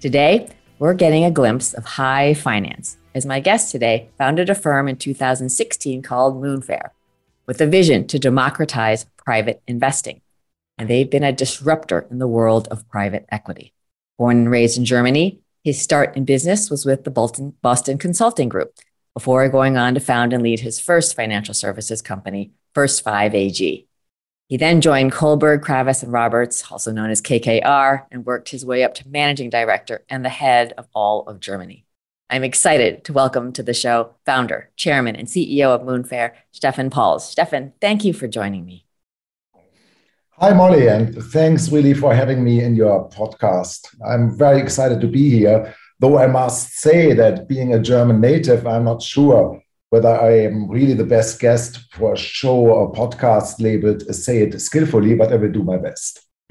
Today, we're getting a glimpse of high finance as my guest today founded a firm in 2016 called Moonfare with a vision to democratize private investing. And they've been a disruptor in the world of private equity. Born and raised in Germany, his start in business was with the Boston, Boston Consulting Group before going on to found and lead his first financial services company, First Five AG. He then joined Kohlberg, Kravis, and Roberts, also known as KKR, and worked his way up to managing director and the head of all of Germany. I'm excited to welcome to the show founder, chairman, and CEO of Moonfare, Steffen Pauls. Steffen, thank you for joining me. Hi, Molly, and thanks really for having me in your podcast. I'm very excited to be here, though I must say that being a German native, I'm not sure whether I am really the best guest for a show or podcast labeled Say It Skillfully, but I will do my best.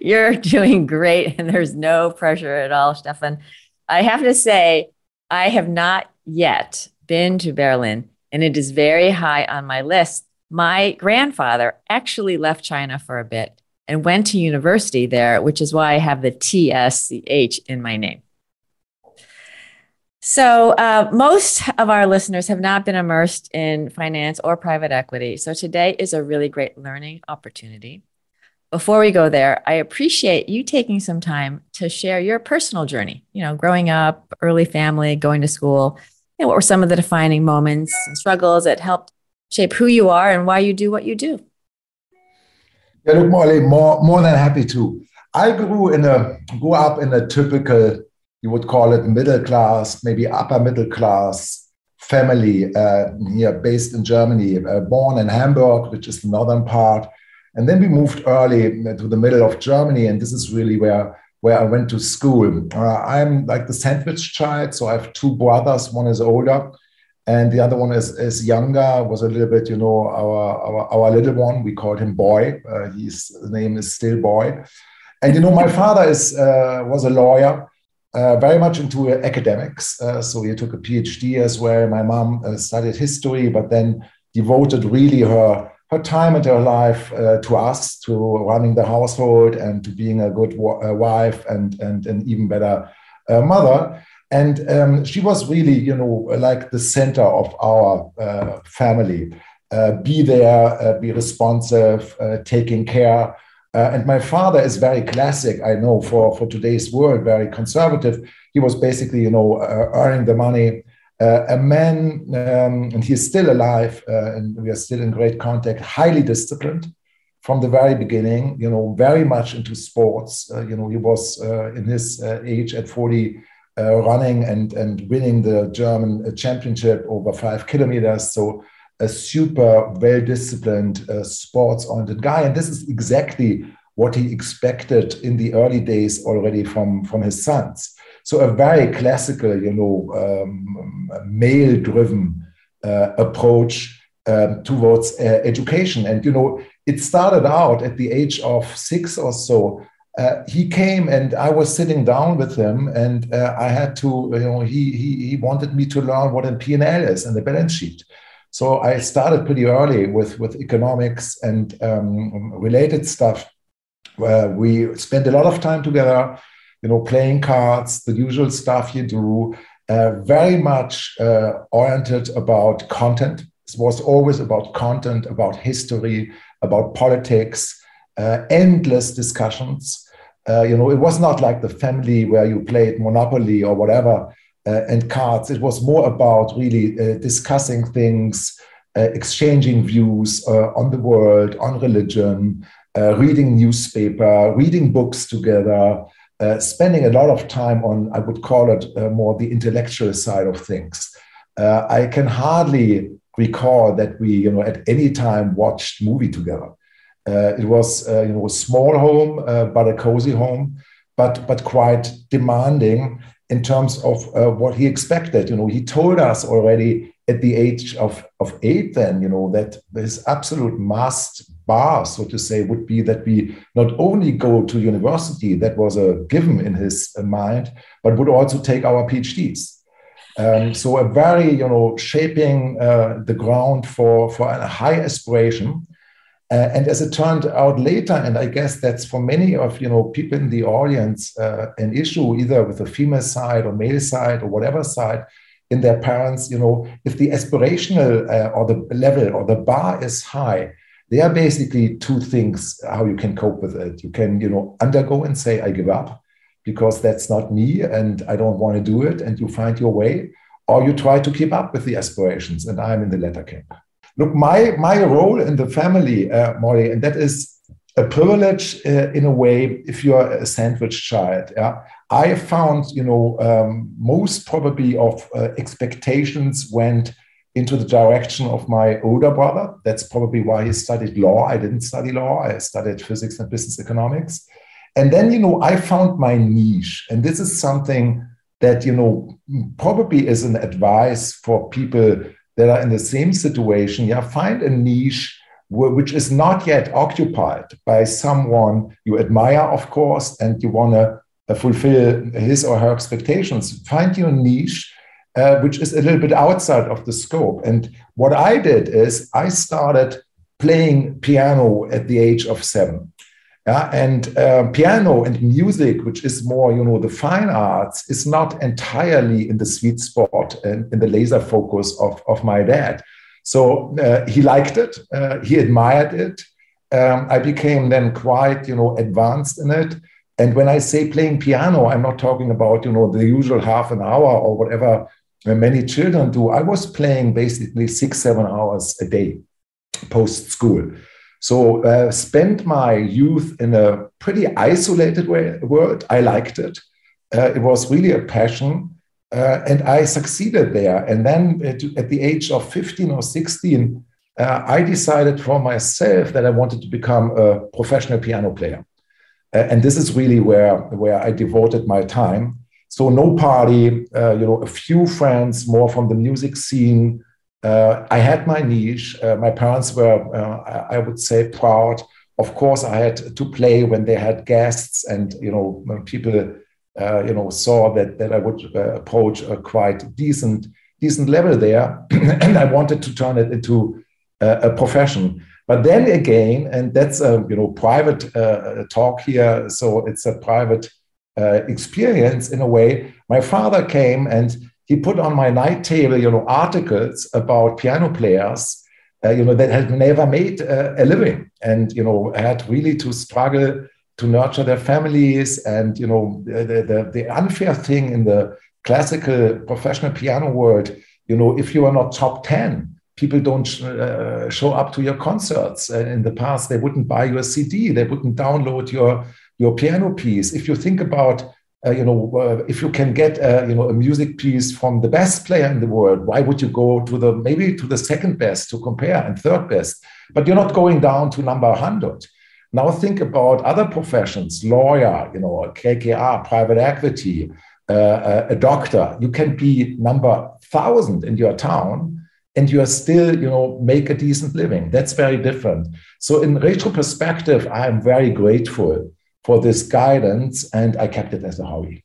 You're doing great, and there's no pressure at all, Steffen. I have to say, I have not yet been to Berlin, and it is very high on my list. My grandfather actually left China for a bit and went to university there, which is why I have the TSCH in my name. So, uh, most of our listeners have not been immersed in finance or private equity. So, today is a really great learning opportunity. Before we go there, I appreciate you taking some time to share your personal journey, you know, growing up, early family, going to school. And what were some of the defining moments and struggles that helped shape who you are and why you do what you do? Yeah, look, more, more than happy to. I grew in a grew up in a typical you would call it middle class, maybe upper middle class family uh, here based in Germany, uh, born in Hamburg, which is the northern part. And then we moved early to the middle of Germany, and this is really where where I went to school. Uh, I'm like the sandwich child, so I have two brothers. One is older, and the other one is, is younger. Was a little bit, you know, our our, our little one. We called him Boy. Uh, his name is still Boy. And you know, my father is uh, was a lawyer, uh, very much into academics. Uh, so he took a PhD as well. My mom uh, studied history, but then devoted really her her time and her life uh, to us, to running the household and to being a good uh, wife and and an even better uh, mother. And um, she was really, you know, like the center of our family. be there, be responsive, taking care uh, and my father is very classic, I know, for, for today's world, very conservative. He was basically, you know, uh, earning the money. Uh, a man, um, and he's still alive, uh, and we are still in great contact, highly disciplined from the very beginning, you know, very much into sports. Uh, you know, he was uh, in his age at 40 running and, and winning the German championship over five kilometers. So a super well disciplined, uh, sports oriented guy. And this is exactly what he expected in the early days already from, from his sons. So, a very classical, you know, um, male driven uh, approach um, towards uh, education. And, you know, it started out at the age of six or so. Uh, he came and I was sitting down with him, and uh, I had to, you know, he, he, he wanted me to learn what a P&L is and the balance sheet. So I started pretty early with, with economics and um, related stuff. Where we spent a lot of time together, you know, playing cards, the usual stuff you do, uh, very much uh, oriented about content. It was always about content, about history, about politics, uh, endless discussions. Uh, you know, it was not like the family where you played Monopoly or whatever and cards. It was more about really uh, discussing things, uh, exchanging views on the world, on religion, reading newspaper, reading books together, spending a lot of time on, I would call it more the intellectual side of things. I can hardly recall that we, you know, at any time watched movie together. Uh, it was, uh, you know, a small home, uh, but a cozy home. but but quite demanding in terms of uh, what he expected. You know, he told us already at the age of, of eight, then, you know, that his absolute must bar, so to say, would be that we not only go to university, that was a given in his mind, but would also take our PhDs. Um, so a very, you know, shaping uh, the ground for, for a high aspiration. Uh, and as it turned out later, and I guess that's for many of you know people in the audience uh, an issue, either with the female side or male side or whatever side, in their parents. You know, if the aspirational uh, or the level or the bar is high, there are basically two things how you can cope with it. You can you know undergo and say I give up because that's not me and I don't want to do it, and you find your way, or you try to keep up with the aspirations. And I'm in the latter camp. Look, my my role in the family, uh, Molly, and that is a privilege uh, in a way if you're a sandwich child. Yeah, I found you know um, most probably of uh, expectations went into the direction of my older brother. That's probably why he studied law. I didn't study law. I studied physics and business economics. And then you know I found my niche, and this is something that you know probably is an advice for people that are in the same situation, yeah, find a niche which is not yet occupied by someone you admire, of course, and you want to uh, fulfill his or her expectations. Find your niche, uh, which is a little bit outside of the scope. And what I did is I started playing piano at the age of seven. Yeah, and uh, piano and music, which is more, you know, the fine arts, is not entirely in the sweet spot and in the laser focus of, of my dad. So uh, he liked it, uh, he admired it. Um, I became then quite, you know, advanced in it. And when I say playing piano, I'm not talking about, you know, the usual half an hour or whatever many children do. I was playing basically six, seven hours a day post school. So uh, spent my youth in a pretty isolated way, world. I liked it. Uh, it was really a passion. Uh, and I succeeded there. And then at, at, the age of 15 or 16, uh, I decided for myself that I wanted to become a professional piano player. Uh, and this is really where, where I devoted my time. So no party, uh, you know, a few friends more from the music scene, uh, I had my niche. Uh, my parents were, uh, I would say, proud. Of course, I had to play when they had guests, and you know, when people, uh, you know, saw that that I would uh, approach a quite decent decent level there, and I wanted to turn it into a profession. But then again, and that's a you know private uh, talk here, so it's a private experience in a way. My father came and he put on my night table, you know, articles about piano players, uh, you know, that had never made uh, a living and, you know, had really to struggle to nurture their families. And, you know, the, the, the unfair thing in the classical professional piano world, you know, if you are not top 10, people don't uh, show up to your concerts. Uh, in the past, they wouldn't buy your CD, they wouldn't download your, your piano piece. If you think about uh, you know, uh, if you can get uh, you know a music piece from the best player in the world, why would you go to the maybe to the second best to compare and third best? But you're not going down to number hundred. Now think about other professions: lawyer, you know, KKR, private equity, uh, a doctor. You can be number thousand in your town, and you are still, you know, make a decent living. That's very different. So in retro perspective, I am very grateful for this guidance, and I kept it as a hobby.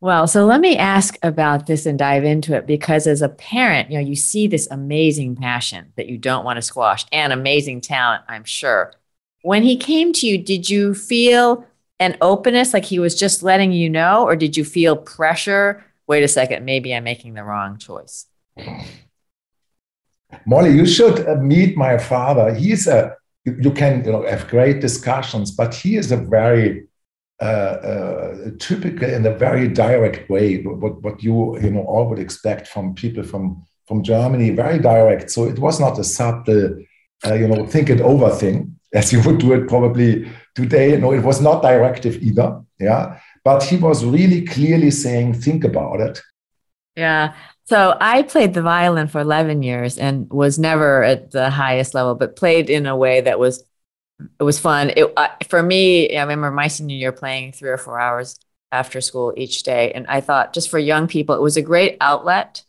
Well, so let me ask about this and dive into it because as a parent, you know, you see this amazing passion that you don't want to squash and amazing talent, I'm sure. When he came to you, did you feel an openness like he was just letting you know or did you feel pressure? Wait a second, maybe I'm making the wrong choice. Molly, you should meet my father. He's a you, you can you know have great discussions, but he is a very uh, uh, typical in a very direct way. What what you you know all would expect from people from from Germany, very direct. So it was not a subtle, uh, you know, think it over thing as you would do it probably today. No, it was not directive either. Yeah, but he was really clearly saying, think about it. Yeah, so I played the violin for 11 years and was never at the highest level, but played in a way that was it was fun. It uh, for me. I remember my senior year playing three or four hours after school each day, and I thought just for young people, it was a great outlet.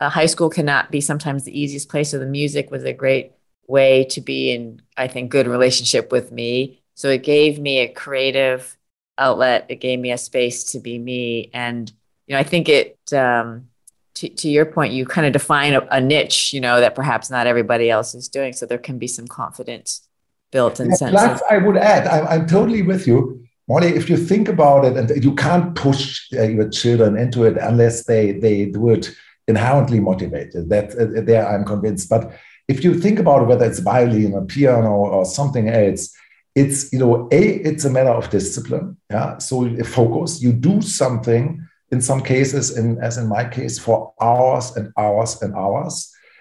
Uh, high school cannot be sometimes the easiest place, so the music was a great way to be in, I think, good relationship with me. So it gave me a creative outlet. It gave me a space to be me, and you know, I think it. Um, to, to your point, you kind of define a, a, niche, you know, that perhaps not everybody else is doing. So there can be some confidence built in. Plus, I would add, I'm, I'm totally with you. Molly, if you think about it, and you can't push uh, your children into it unless they they do it inherently motivated. That uh, there, I'm convinced. But if you think about it, whether it's violin or piano or something else, it's you know, a it's a matter of discipline. Yeah, so focus. You do something in some cases, in, as in my case, for hours and hours and hours.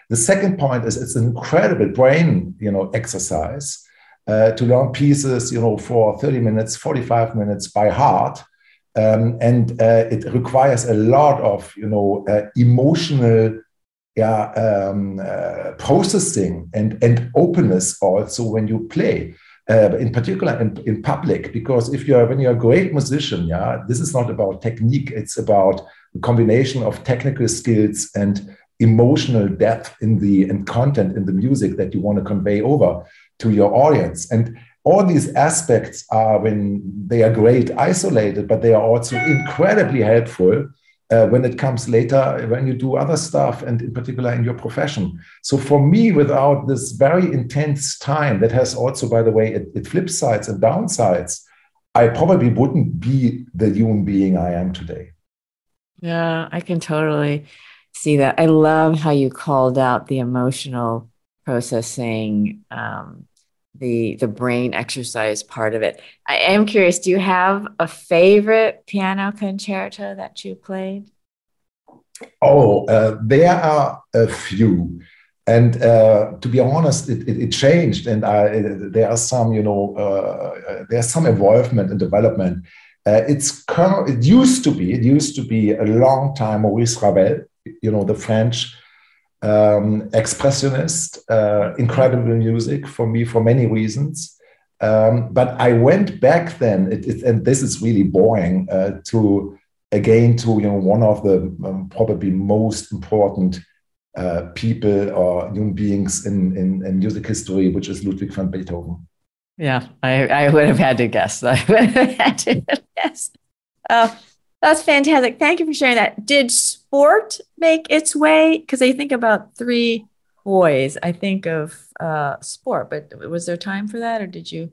The second point is it's an incredible brain, you know, exercise uh, to learn pieces, you know, for 30 minutes, 45 minutes by heart. Um, and uh, it requires a lot of, you know, uh, emotional yeah, um, uh, processing and, and openness also when you play. Uh, in particular in, in public, because if you're when you're a great musician, yeah, this is not about technique; it's about a combination of technical skills and emotional depth in the and content in the music that you want to convey over to your audience. And all these aspects are when they are great isolated, but they are also incredibly helpful uh, when it comes later when you do other stuff and in particular in your profession. So for me, without this very intense time that has also, by the way, it, it flip sides and downsides, I probably wouldn't be the human being I am today. Yeah, I can totally see that. I love how you called out the emotional processing um, the the brain exercise part of it. I am curious. Do you have a favorite piano concerto that you played? Oh, uh, there are a few, and uh, to be honest, it, it, it changed, and I, it, there are some, you know, uh, there's some involvement and development. Uh, it's it used to be, it used to be a long time Maurice Ravel, you know, the French um, expressionist, uh, incredible music for me for many reasons. Um, but I went back then, it, it, and this is really boring, uh, to again to you know one of the um, probably most important uh, people or human beings in, in, in music history, which is Ludwig van Beethoven. Yeah, I, I would have had to guess. I would have had to guess. Oh, that's fantastic. Thank you for sharing that. Did sport make its way? Because I think about three boys, I think of uh, sport, but was there time for that or did you?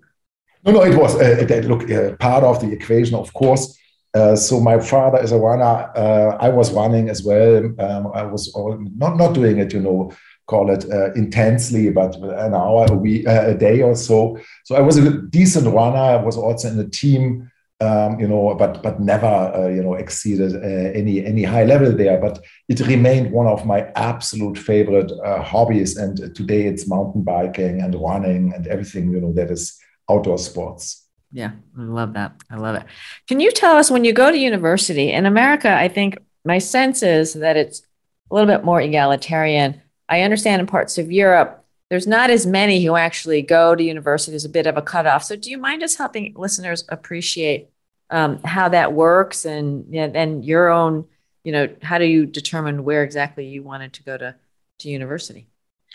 No, no, it was. Uh, look, uh, part of the equation, of course. Uh, so my father is a runner. Uh, I was running as well. Um, I was not not doing it, you know, call it uh, intensely, but an hour a week, a day or so. So I was a decent runner. I was also in a team um, you know, but but never, uh, you know, exceeded uh, any any high level there. But it remained one of my absolute favorite uh, hobbies. And today it's mountain biking and running and everything, you know, that is outdoor sports. Yeah, I love that. I love it. Can you tell us when you go to university in America? I think my sense is that it's a little bit more egalitarian. I understand in parts of Europe, there's not as many who actually go to university. There's a bit of a cutoff. So, do you mind just helping listeners appreciate um, how that works and and your own, you know, how do you determine where exactly you wanted to go to to university?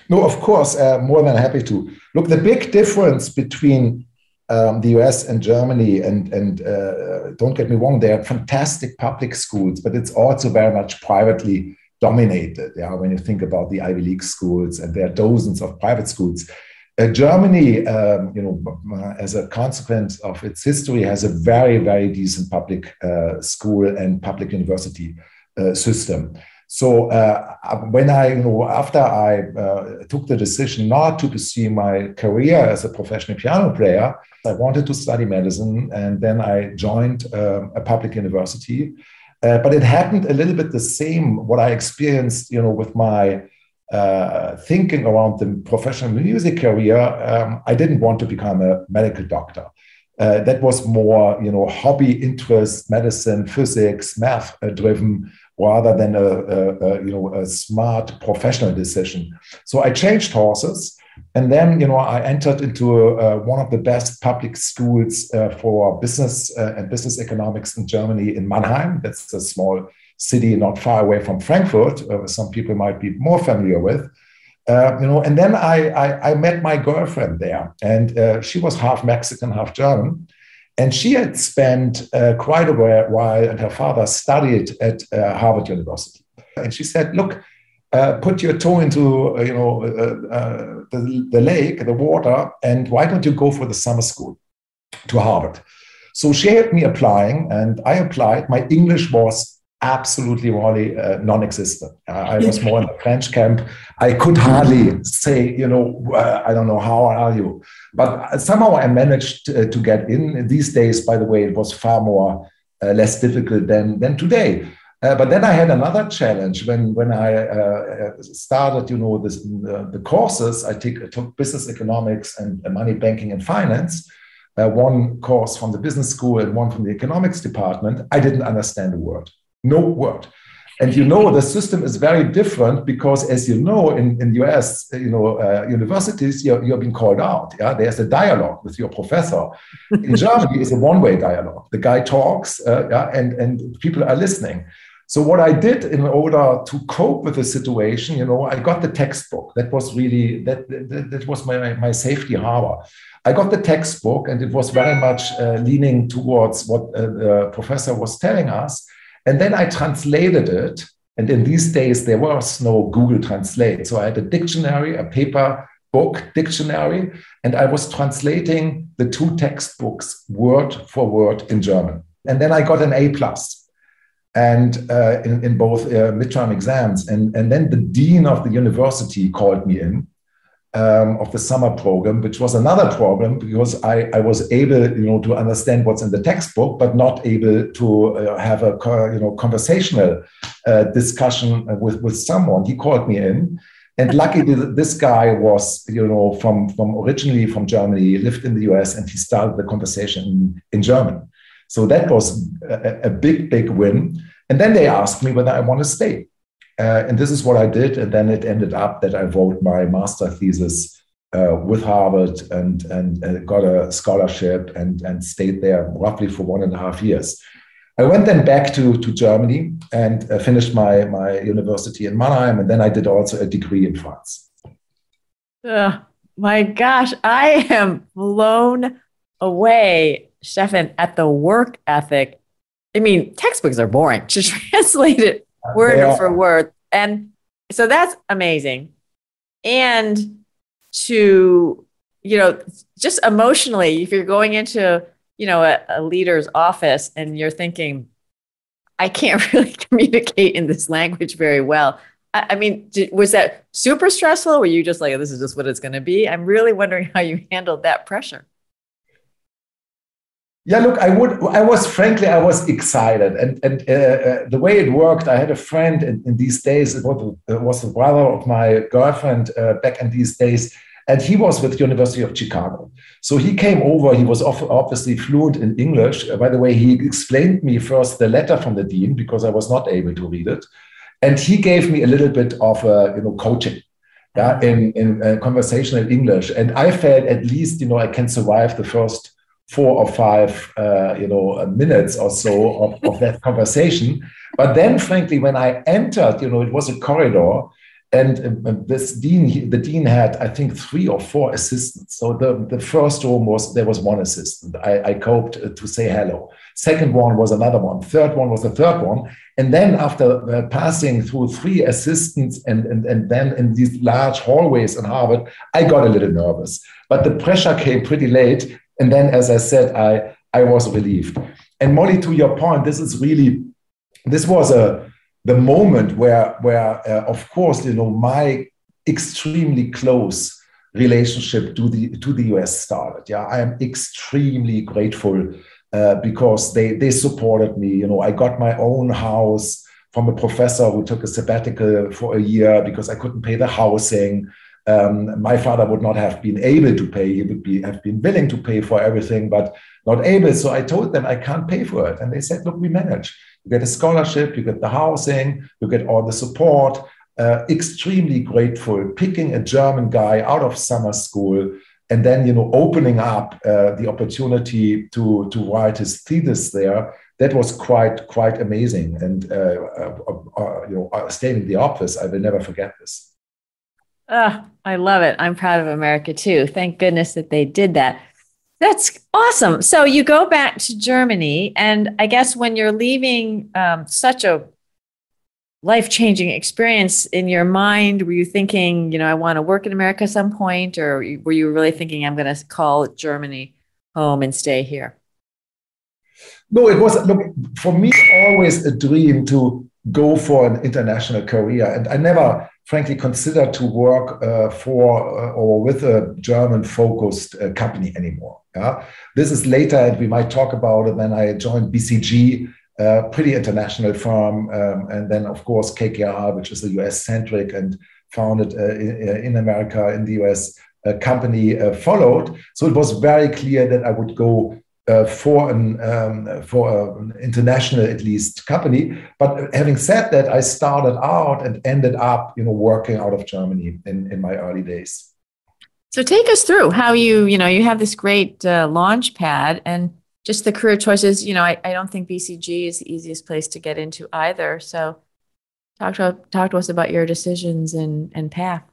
No, of course, uh, more than happy to. Look, the big difference between um, the US and Germany, and and uh, don't get me wrong, they are fantastic public schools, but it's also very much privately dominated. Yeah, when you think about the Ivy League schools, and there are dozens of private schools. Uh, Germany, um, you know, as a consequence of its history, has a very, very decent public uh, school and public university uh, system. So uh, when I, you know, after I uh, took the decision not to pursue my career as a professional piano player, I wanted to study medicine, and then I joined um, a public university. Uh, but it happened a little bit the same what I experienced, you know, with my uh, thinking around the professional music career. Um, I didn't want to become a medical doctor. Uh, that was more, you know, hobby interest, medicine, physics, math uh, driven, rather than a, a, a, you know a smart professional decision. So I changed horses. And then, you know, I entered into uh, one of the best public schools uh, for business and business economics in Germany in Mannheim. That's a small city not far away from Frankfurt, uh, some people might be more familiar with. Uh, you know, and then I, I, I, met my girlfriend there, and uh, she was half Mexican, half German. And she had spent quite a while, and her father studied at Harvard University. And she said, Look, uh, put your toe into uh, you know uh, uh, the, the lake, the water, and why don't you go for the summer school to Harvard? So she had me applying, and I applied. My English was absolutely really uh, non-existent. I was more in the French camp. I could hardly say, you know, I don't know how are you, but somehow I managed to, to get in. These days, by the way, it was far more less difficult than than today. Uh, but then I had another challenge when when I uh, started, you know, this, uh, the courses. I, take, took business economics and money banking and finance. Uh, one course from the business school and one from the economics department. I didn't understand a word, no word. And you know the system is very different because, as you know, in in US, you know, uh, universities, you're, you're being called out. Yeah, there's a dialogue with your professor. In Germany, it's a one-way dialogue. The guy talks, uh, yeah, and and people are listening. So what I did in order to cope with the situation, you know, I got the textbook. That was really that that, that was my my safety harbor. I got the textbook, and it was very much uh, leaning towards what uh, the professor was telling us. And then I translated it. And in these days, there was no Google Translate. So I had a dictionary, a paper book dictionary, and I was translating the two textbooks word for word in German. And then I got an A plus and uh, in, in both uh, midterm exams. And, and then the dean of the university called me in um, of the summer program, which was another problem because I, I was able, you know, to understand what's in the textbook, but not able to uh, have a, you know, conversational uh, discussion with, with someone. He called me in. And luckily, this guy was, you know, from, from originally from Germany, lived in the US, and he started the conversation in, German. So that was a, a big, big win. And then they asked me whether I want to stay. Uh, and this is what I did. And then it ended up that I wrote my master thesis uh, with Harvard and, and got a scholarship and, and stayed there roughly for one and a half years. I went then back to, to Germany and uh, finished my, my university in Mannheim. And then I did also a degree in France. My gosh, I am blown away Steffen, at the work ethic, I mean, textbooks are boring to translate it word for word. And so that's amazing. And to, you know, just emotionally, if you're going into, you know, a, a leader's office and you're thinking, I can't really communicate in this language very well. I, I mean, did, was that super stressful? Were you just like, this is just what it's going to be? I'm really wondering how you handled that pressure. Yeah, look, I would. I was frankly, I was excited, and and uh, uh, the way it worked. I had a friend in, in these days. It was, it was the brother of my girlfriend uh, back in these days, and he was with University of Chicago. So he came over. He was obviously fluent in English. Uh, by the way, he explained me first the letter from the dean because I was not able to read it, and he gave me a little bit of uh, you know coaching yeah, in, in uh, conversational English. And I felt at least, you know, I can survive the first four or five, uh, you know, minutes or so of, of that conversation. But then, frankly, when I entered, you know, it was a corridor, and um, this dean, the dean had, I think, three or four assistants. So the, the first room was there was one assistant. I, I coped to say hello. Second one was another one. Third one was the third one. And then after uh, passing through three assistants and, and, and then in these large hallways in Harvard, I got a little nervous. But the pressure came pretty late and then, as I said, I, I was relieved. And Molly, to your point, this is really, this was a, the moment where, where uh, of course, you know, my extremely close relationship to the, to the US started. Yeah, I am extremely grateful uh, because they, they supported me. You know, I got my own house from a professor who took a sabbatical for a year because I couldn't pay the housing. Um, my father would not have been able to pay. He would be have been willing to pay for everything, but not able. So I told them I can't pay for it, and they said, "Look, we manage. You get a scholarship, you get the housing, you get all the support. uh, extremely grateful, picking a German guy out of summer school and then you know opening up uh, the opportunity to to write his thesis there that was quite quite amazing and uh, uh, uh you know uh, staying in the office i will never forget this oh, i love it i'm proud of america too thank goodness that they did that that's awesome so you go back to germany and i guess when you're leaving um, such a life changing experience in your mind? Were you thinking, you know, I want to work in America at some point, or were you really thinking, I'm going to call Germany home and stay here? No, it was look for me always a dream to go for an international career, and I never, frankly, consider to work uh, for uh, or with a German-focused uh, company anymore. Yeah, this is later, and we might talk about it. When I joined BCG, uh, pretty international firm. Um, and then, of course, KKR, which is a US centric and founded uh, in, in, America, in the US company, uh, followed. So it was very clear that I would go uh, for an um, for an international at least company. But having said that, I started out and ended up, you know, working out of Germany in, in my early days. So take us through how you, you know, you have this great uh, launch pad and just the career choices, you know, I, I don't think BCG is the easiest place to get into either. So talk to talk to us about your decisions and, and path.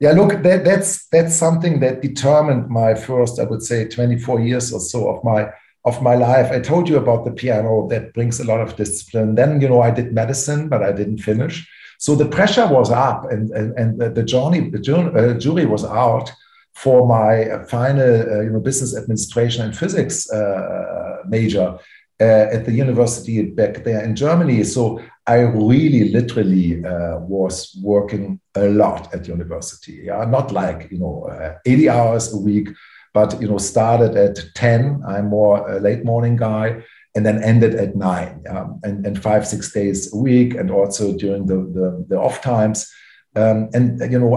Yeah, look, that, that's that's something that determined my first, I would say, 24 years or so of my of my life. I told you about the piano that brings a lot of discipline. Then, you know, I did medicine, but I didn't finish. So the pressure was up and, and, and the journey, the jury was out for my final uh, you know, business administration and physics uh, major uh, at the university back there in Germany. So I really literally uh, was working a lot at university. Yeah, not like you know uh, 80 hours a week, but you know started at 10. I'm more a late morning guy, and then ended at nine, um, and, and five six days a week, and also during the the, the off times. Um, and you know,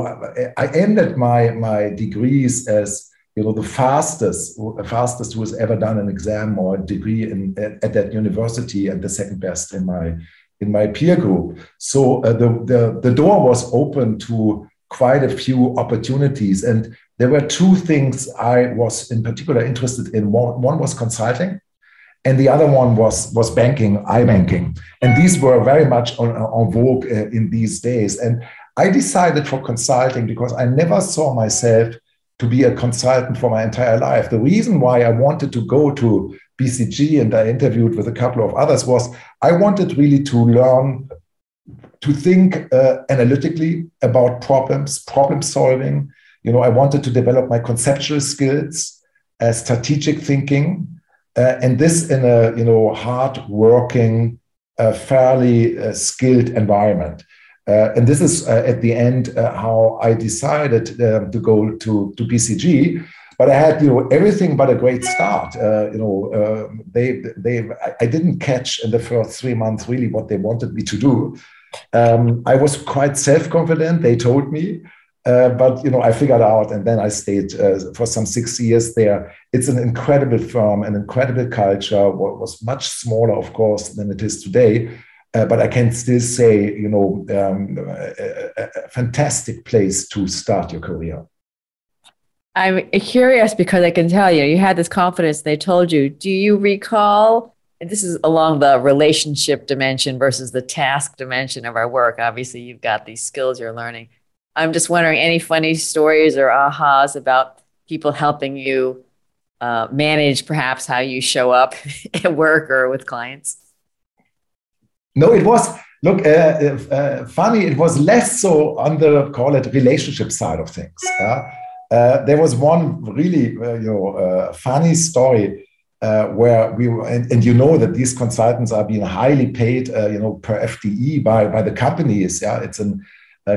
I ended my my degrees as you know the fastest fastest who has ever done an exam or a degree in, at, at that university, and the second best in my in my peer group. So uh, the, the the door was open to quite a few opportunities, and there were two things I was in particular interested in. One, one was consulting, and the other one was was banking, iBanking, and these were very much on, on vogue uh, in these days. And I decided for consulting because I never saw myself to be a consultant for my entire life. The reason why I wanted to go to BCG and I interviewed with a couple of others was I wanted really to learn to think uh, analytically about problems, problem solving. You know, I wanted to develop my conceptual skills, uh, strategic thinking, uh, and this in a you know hard working, uh, fairly uh, skilled environment. Uh, and this is uh, at the end uh, how I decided um, to go to, to BCG. But I had, you know, everything but a great start. Uh, you know, um, they, they, I didn't catch in the first three months really what they wanted me to do. Um, I was quite self-confident. They told me, uh, but you know, I figured out, and then I stayed uh, for some six years there. It's an incredible firm, an incredible culture. What was much smaller, of course, than it is today uh, but I can still say, you know, um, a, a, fantastic place to start your career. I'm curious because I can tell you, you had this confidence. They told you. Do you recall? And this is along the relationship dimension versus the task dimension of our work. Obviously, you've got these skills you're learning. I'm just wondering any funny stories or ahas about people helping you uh, manage perhaps how you show up at work or with clients? No, it was look uh, uh, uh, funny. It was less so on the call it relationship side of things. Uh, there was one really uh, you know uh, funny story where we were, and, and, you know that these consultants are being highly paid you know per FTE by by the companies. Yeah, it's an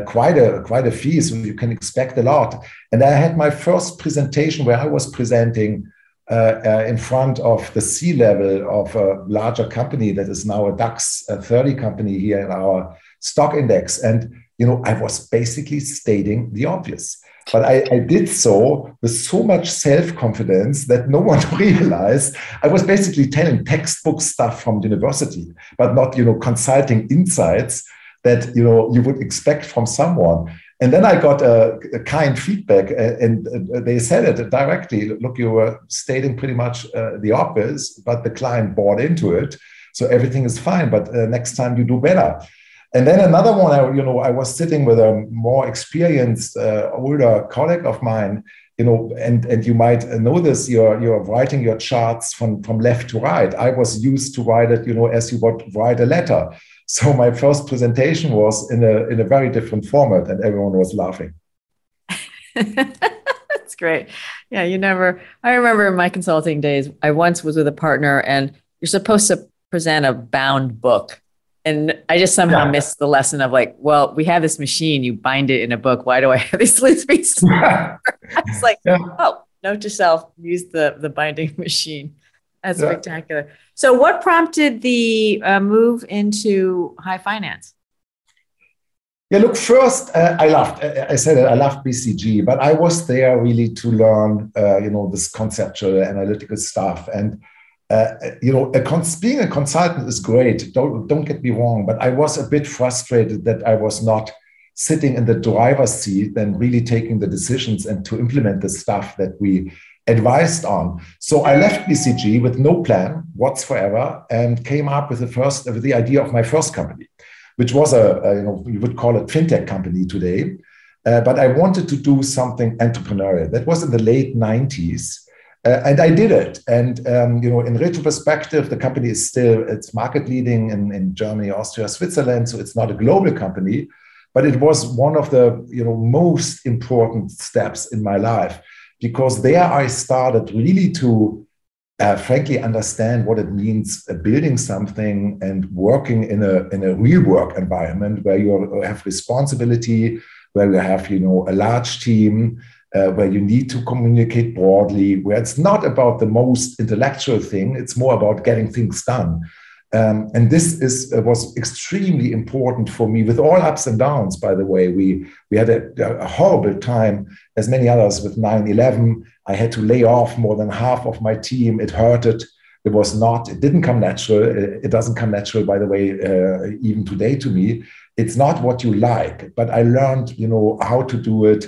quite a quite a fee, so you can expect a lot. And I had my first presentation where I was presenting uh, uh, in front of the C level of a larger company that is now a DAX 30 company here in our stock index. And, you know, I was basically stating the obvious. But I, I did so with so much self confidence that no one realized. I was basically telling textbook stuff from university, but not, you know, consulting insights that you know you would expect from someone. And then I got a, a kind feedback, and, and, they said it directly. Look, you were stating pretty much uh, the obvious, but the client bought into it, so everything is fine. But uh, next time you do better. And then another one, I, you know, I was sitting with a more experienced, uh, older colleague of mine, you know, and and you might know this. You're you're writing your charts from from left to right. I was used to write it, you know, as you would write a letter. So my first presentation was in a in a very different format, and everyone was laughing. That's great. Yeah, you never. I remember in my consulting days, I once was with a partner, and you're supposed to present a bound book and I just somehow yeah. missed the lesson of like, well, we have this machine, you bind it in a book. Why do I have these loose pieces? I was like, yeah. oh, note to self, use the the binding machine. That's yeah. spectacular. So, what prompted the uh, move into high finance? Yeah, look, first, uh, I loved, I said it, I loved BCG, but I was there really to learn, uh, you know, this conceptual analytical stuff. And uh, you know, a cons- being a consultant is great. Don't don't get me wrong, but I was a bit frustrated that I was not sitting in the driver's seat and really taking the decisions and to implement the stuff that we advised on. So I left BCG with no plan whatsoever and came up with the first with the idea of my first company, which was a, a you know you would call it fintech company today. Uh, but I wanted to do something entrepreneurial. That was in the late 90s. Uh, and I did it. And um, you know, in retrospective, the company is still it's market leading in, in Germany, Austria, Switzerland. So it's not a global company, but it was one of the you know most important steps in my life because there I started really to uh, frankly understand what it means uh, building something and working in a in a real work environment where you have responsibility, where you have you know a large team uh, where you need to communicate broadly, where it's not about the most intellectual thing, it's more about getting things done. Um, and this is uh, was extremely important for me with all ups and downs by the way. We we had a, a horrible time as many others with 9-11 i had to lay off more than half of my team. It hurted it. Was not it didn't come natural. It doesn't come natural by the way uh, even today to me. It's not what you like but i learned you know how to do it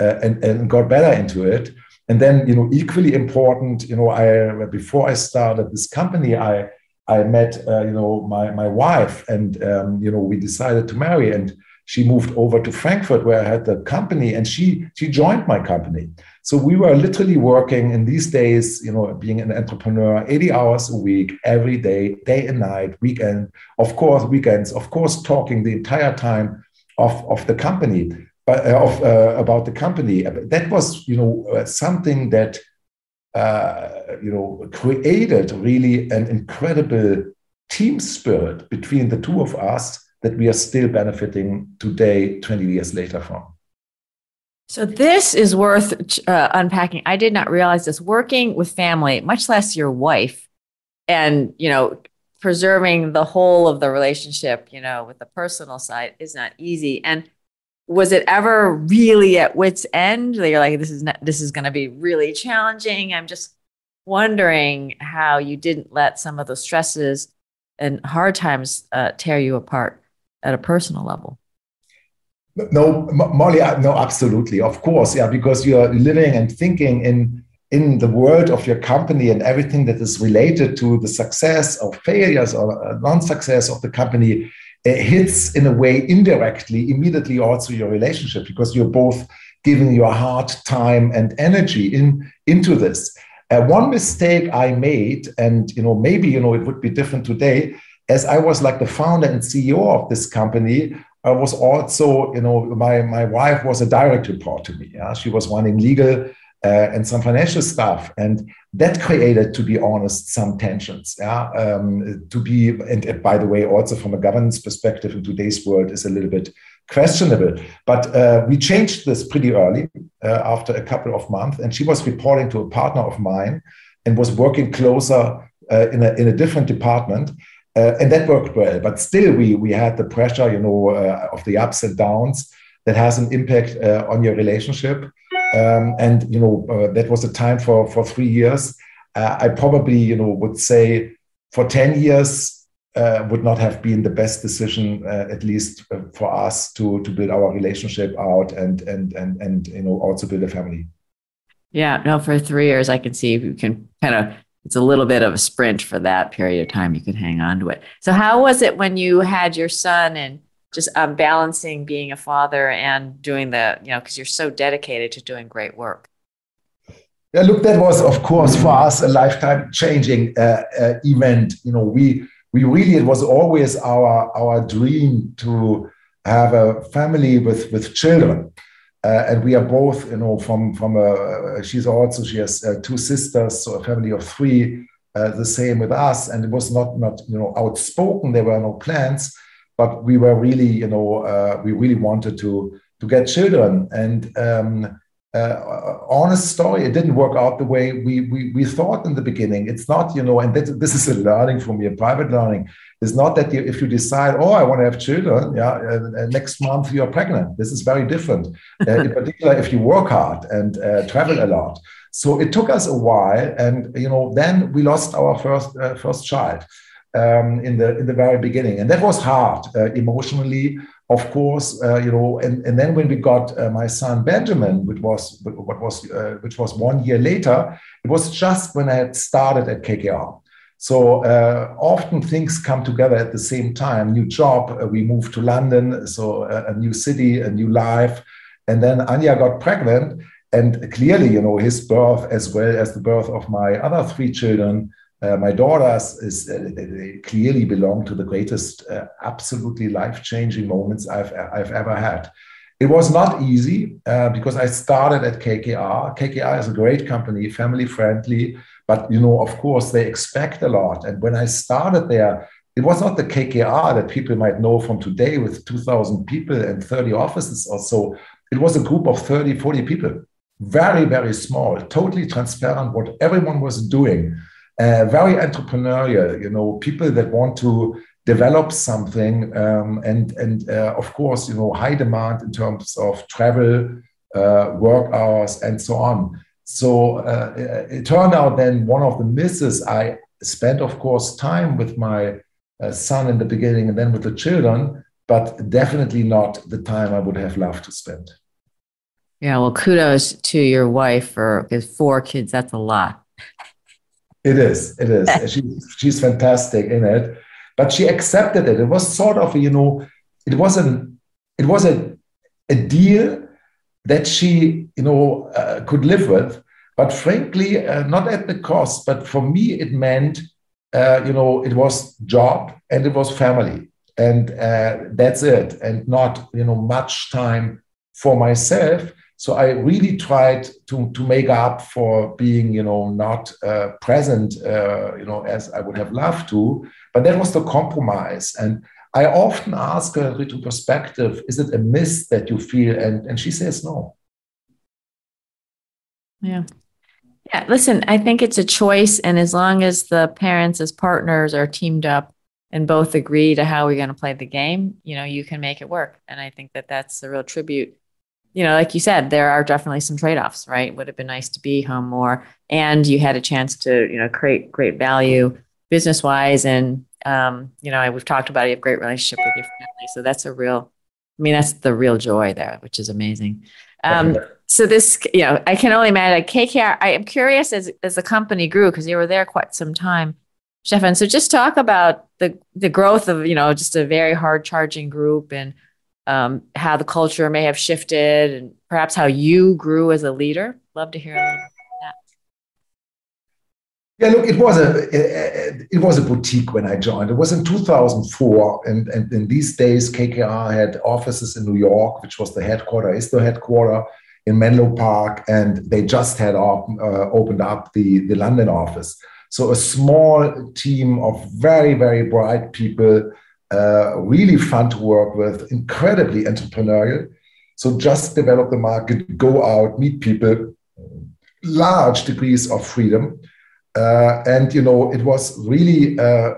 uh, and, and got better into it. And then, you know, equally important, you know, I before I started this company, I I met, uh, you know, my my wife, and um, you know, we decided to marry, and she moved over to Frankfurt where I had the company, and she she joined my company. So we were literally working in these days, you know, being an entrepreneur, 80 hours a week, every day, day and night, weekend, of course, weekends, of course, talking the entire time of, of the company but, uh, of, uh, about the company. That was, you know, uh, something that, you know, created really an incredible team spirit between the two of us that we are still benefiting today, 20 years later from. So this is worth uh, unpacking. I did not realize this. Working with family, much less your wife, and you know, preserving the whole of the relationship, you know, with the personal side is not easy. And was it ever really at wit's end? that You're like, this is not, this is going to be really challenging. I'm just wondering how you didn't let some of the stresses and hard times uh, tear you apart at a personal level. No, Molly, no, absolutely, of course, yeah, because you're living and thinking in in the world of your company and everything that is related to the success or failures or uh, non-success of the company hits in a way indirectly immediately also your relationship because you're both giving your heart time and energy in into this. Uh, one mistake i made and you know maybe you know it would be different today as i was like the founder and ceo of this company i was also you know my my wife was a direct report to me yeah. She was running legal uh, and some financial stuff. And that created, to be honest, some tensions. Yeah, um, to be and, by the way, also from a governance perspective in today's world is a little bit questionable. But uh, we changed this pretty early uh, after a couple of months, and she was reporting to a partner of mine and was working closer uh, in a in a different department. Uh, and that worked well, but still, we we had the pressure, you know, uh, of the ups and downs that has an impact on your relationship. Um, and you know uh, that was a time for for three years. Uh, I probably you know would say for ten years uh, would not have been the best decision, uh, at least uh, for us, to to build our relationship out and and and and you know also build a family. Yeah, no, for three years, I can see you can kind of. It's a little bit of a sprint for that period of time. You could hang on to it. So, how was it when you had your son and just um, balancing being a father and doing the, you know, because you're so dedicated to doing great work? Yeah, look, that was, of course, for us a lifetime changing uh, uh, event. You know, we we really it was always our our dream to have a family with with children uh, and we are both you know from from a she's also she has uh, two sisters so a family of three uh, the same with us and it was not not you know outspoken there were no plans but we were really you know uh, we really wanted to to get children and um, uh, honest story, it didn't work out the way we, we, we thought in the beginning. It's not, you know, and that, this is a learning for me, a private learning. It's not that you, if you decide, oh, I want to have children, yeah, and next month you're pregnant. This is very different, uh, in particular if you work hard and uh, travel a lot. So it took us a while, and you know, then we lost our first uh, first child um, in the in the very beginning, and that was hard uh, emotionally of course, uh, you know, and, and then when we got uh, my son Benjamin, which was what was uh, which was one year later, it was just when I had started at KKR. So uh, often things come together at the same time. New job, uh, we moved to London, so a, a, new city, a new life, and then Anya got pregnant, and clearly, you know, his birth as well as the birth of my other three children uh, my daughters is uh, they clearly belong to the greatest, uh, absolutely life-changing moments I've I've ever had. It was not easy uh, because I started at KKR. KKR is a great company, family friendly, but you know, of course, they expect a lot. And when I started there, it was not the KKR that people might know from today with 2,000 people and 30 offices or so. It was a group of 30, 40 people, very, very small, totally transparent what everyone was doing uh, very entrepreneurial, you know, people that want to develop something um, and and uh, of course you know high demand in terms of travel uh, work hours and so on. So uh, it turned out then one of the misses i spent of course time with my uh, son in the beginning and then with the children but definitely not the time i would have loved to spend. Yeah well kudos to your wife for four kids that's a lot it is. It is. she's, she's fantastic in it, but she accepted it. It was sort of, you know, it wasn't. It was a a deal that she, you know, uh, could live with. But frankly, uh, not at the cost. But for me, it meant, uh, you know, it was job and it was family, and uh, that's it, and not, you know, much time for myself so I really tried to, to make up for being, you know, not uh, present, uh, you know, as I would have loved to. But that was the compromise. And I often ask her perspective is it a miss that you feel? And, and she says no. Yeah. Yeah. Listen, I think it's a choice. And as long as the parents as partners are teamed up and both agree to how we're going to play the game, you know, you can make it work. And I think that that's a real tribute you know, like you said, there are definitely some trade offs, right? Would have been nice to be home more, and you had a chance to, you know, create great value business wise, and um, you know, we've talked about it, you have great relationship with your family, so that's a real, I mean, that's the real joy there, which is amazing. Um, so this, you know, I can only imagine KKR. I am curious as as the company grew because you were there quite some time, Steffen. So just talk about the the growth of you know just a very hard charging group and um, how the culture may have shifted and perhaps how you grew as a leader. Love to hear a little. Yeah, look, it was a it was a boutique when I joined. It was in 2004, and, and in these days, KKR had offices in New York, which was the headquarter, is the headquarter in Menlo Park, and they just had op, uh, opened up the the London office. So a small team of very very bright people uh, really fun to work with, incredibly entrepreneurial. So just develop the market, go out, meet people, large degrees of freedom. Uh, and you know, it was really uh,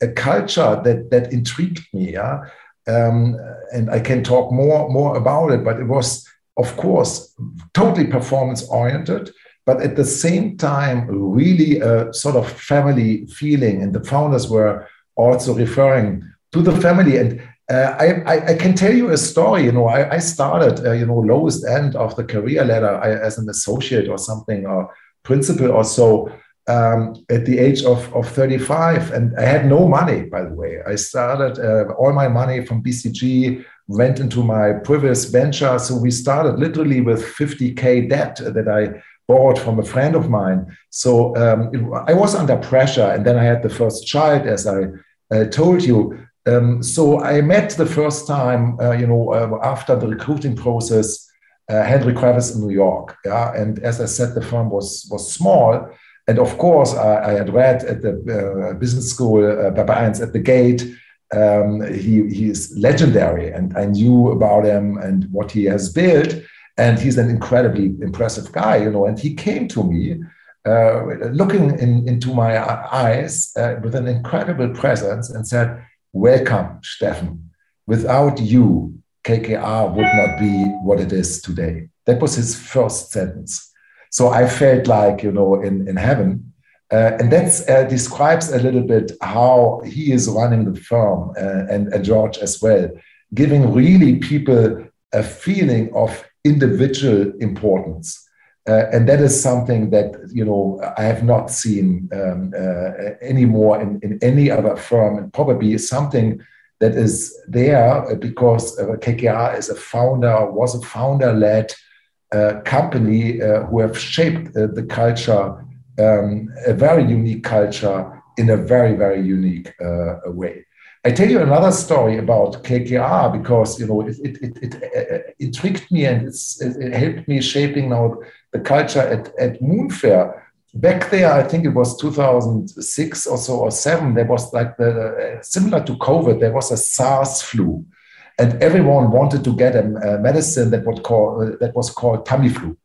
a culture that that intrigued me. Yeah? Um, and I can talk more more about it. But it was, of course, totally performance oriented, but at the same time, really a sort of family feeling. And the founders were also referring to the family. And uh, I, I, I, can tell you a story. You know, I, I started, uh, you know, lowest end of the career ladder I, as an associate or something, or principal or so, um, at the age of, of 35. And I had no money, by the way. I started uh, all my money from BCG, went into my previous venture. So we started literally with 50K debt that I borrowed from a friend of mine. So um, it, I was under pressure. And then I had the first child, as I uh, told you. Um, so I met the first time, uh, you know, uh, after the recruiting process, uh, Henry Kravis in New York. Yeah, and as I said, the firm was was small, and of course, I, I had read at the uh, business school, uh, Papa at the gate. Um, he he is legendary, and I knew about him and what he has built. And he's an incredibly impressive guy, you know. And he came to me, uh, looking in, into my eyes uh, with an incredible presence, and said Welcome, Steffen. Without you, KKR would not be what it is today. That was his first sentence. So I felt like, you know, in, in heaven. Uh, and that uh, describes a little bit how he is running the firm uh, and, and George as well, giving really people a feeling of individual importance. Uh, and that is something that you know I have not seen um, uh, anymore in, in any other firm, and probably something that is there because uh, KKR is a founder was a founder-led uh, company uh, who have shaped uh, the culture, um, a very unique culture in a very very unique way. I tell you another story about KKR because you know it it, it, it intrigued me and it helped me shaping now the culture at, at Moonfare. Back there, I think it was 2006 or so or seven. There was like the similar to COVID. There was a SARS flu, and everyone wanted to get a, medicine that was called that was called Tamiflu,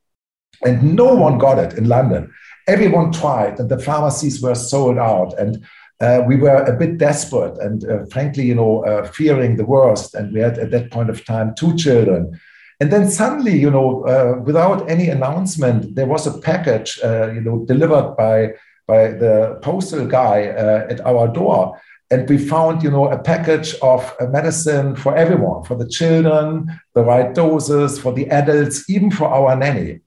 and no one got it in London. Everyone tried, and the pharmacies were sold out. And uh, we were a bit desperate and uh, frankly, you know, uh, fearing the worst. And we had at that point of time two children. And then suddenly, you know, uh, without any announcement, there was a package, uh, you know, delivered by by the postal guy uh, at our door, and we found, you know, a package of medicine for everyone, for the children, the right doses, for the adults, even for our nanny.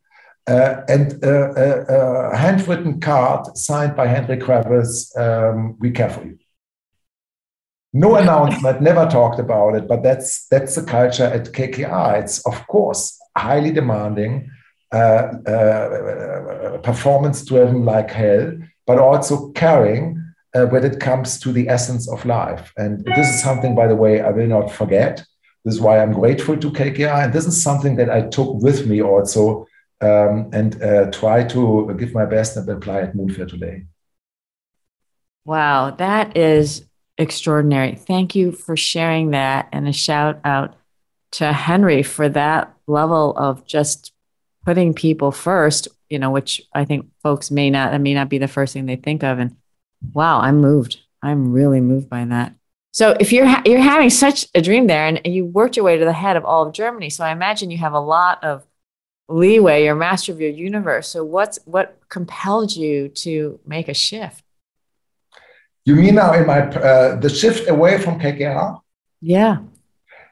Uh, and uh, a handwritten card signed by Henry Kravis, um, we care for you. No announcement, never talked about it, but that's that's the culture at KKR. It's of course highly demanding, uh, uh, performance driven like hell, but also caring uh, when it comes to the essence of life. And this is something, by the way, I will not forget. This is why I'm grateful to KKR, and this is something that I took with me also um, and uh, try to give my best and apply at Moonfare today. Wow, that is extraordinary. Thank you for sharing that and a shout out to Henry for that level of just putting people first, you know, which I think folks may not, that may not be the first thing they think of. And wow, I'm moved. I'm really moved by that. So if you're ha- you're having such a dream there, and you worked your way to the head of all of Germany, so I imagine you have a lot of leeway. You're master of your universe. So what's what compelled you to make a shift? You mean now in my uh, the shift away from KKR? Yeah.